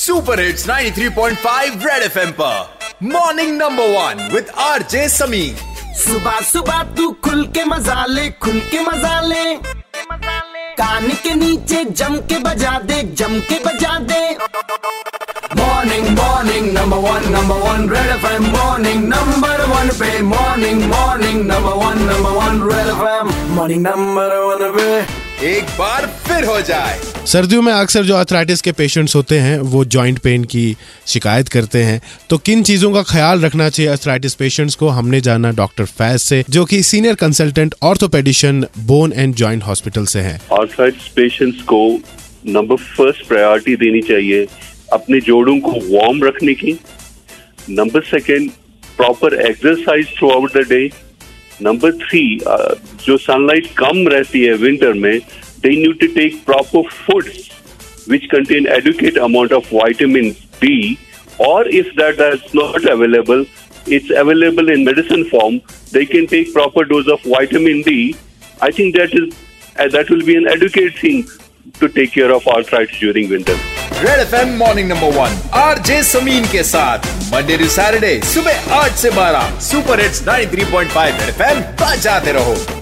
Super hits 93.5 red FM पर। Morning number one with RJ Sameer सुबह सुबह तू खुल के मज़ा ले, खुल के मज़ा ले। कान के नीचे जम के बजा दे, जम के बजा दे। Morning morning number one number one red FM morning number one पे morning morning number one number one red FM morning number one पे। एक बार फिर हो जाए। सर्दियों में अक्सर जो अर्थराइटिस के पेशेंट्स होते हैं वो जॉइंट पेन की शिकायत करते हैं। तो किन चीज़ों का ख्याल रखना चाहिए अर्थराइटिस पेशेंट्स को हमने जाना डॉक्टर फैज से जो कि senior consultant orthopedician bone and joint hospital से हैं। आर्थराइटिस पेशेंट्स को नंबर फ़र्स्ट प्रायोरिटी देनी चाहिए अपने जोड़ों को वार्म रखने की। Number second proper exercise throughout the day number three जो सनलाइट कम रहती है विंटर में they need to take proper food which contain adequate amount of vitamin B और if that that not available it's available in medicine form they can take proper dose of vitamin D I think that is that will be an adequate thing to take care of our during winter red FM morning number one R J Sameer के साथ. Monday to Saturday सुबह आठ से बारह. Super hits 93.5 red FM बजाते रहो.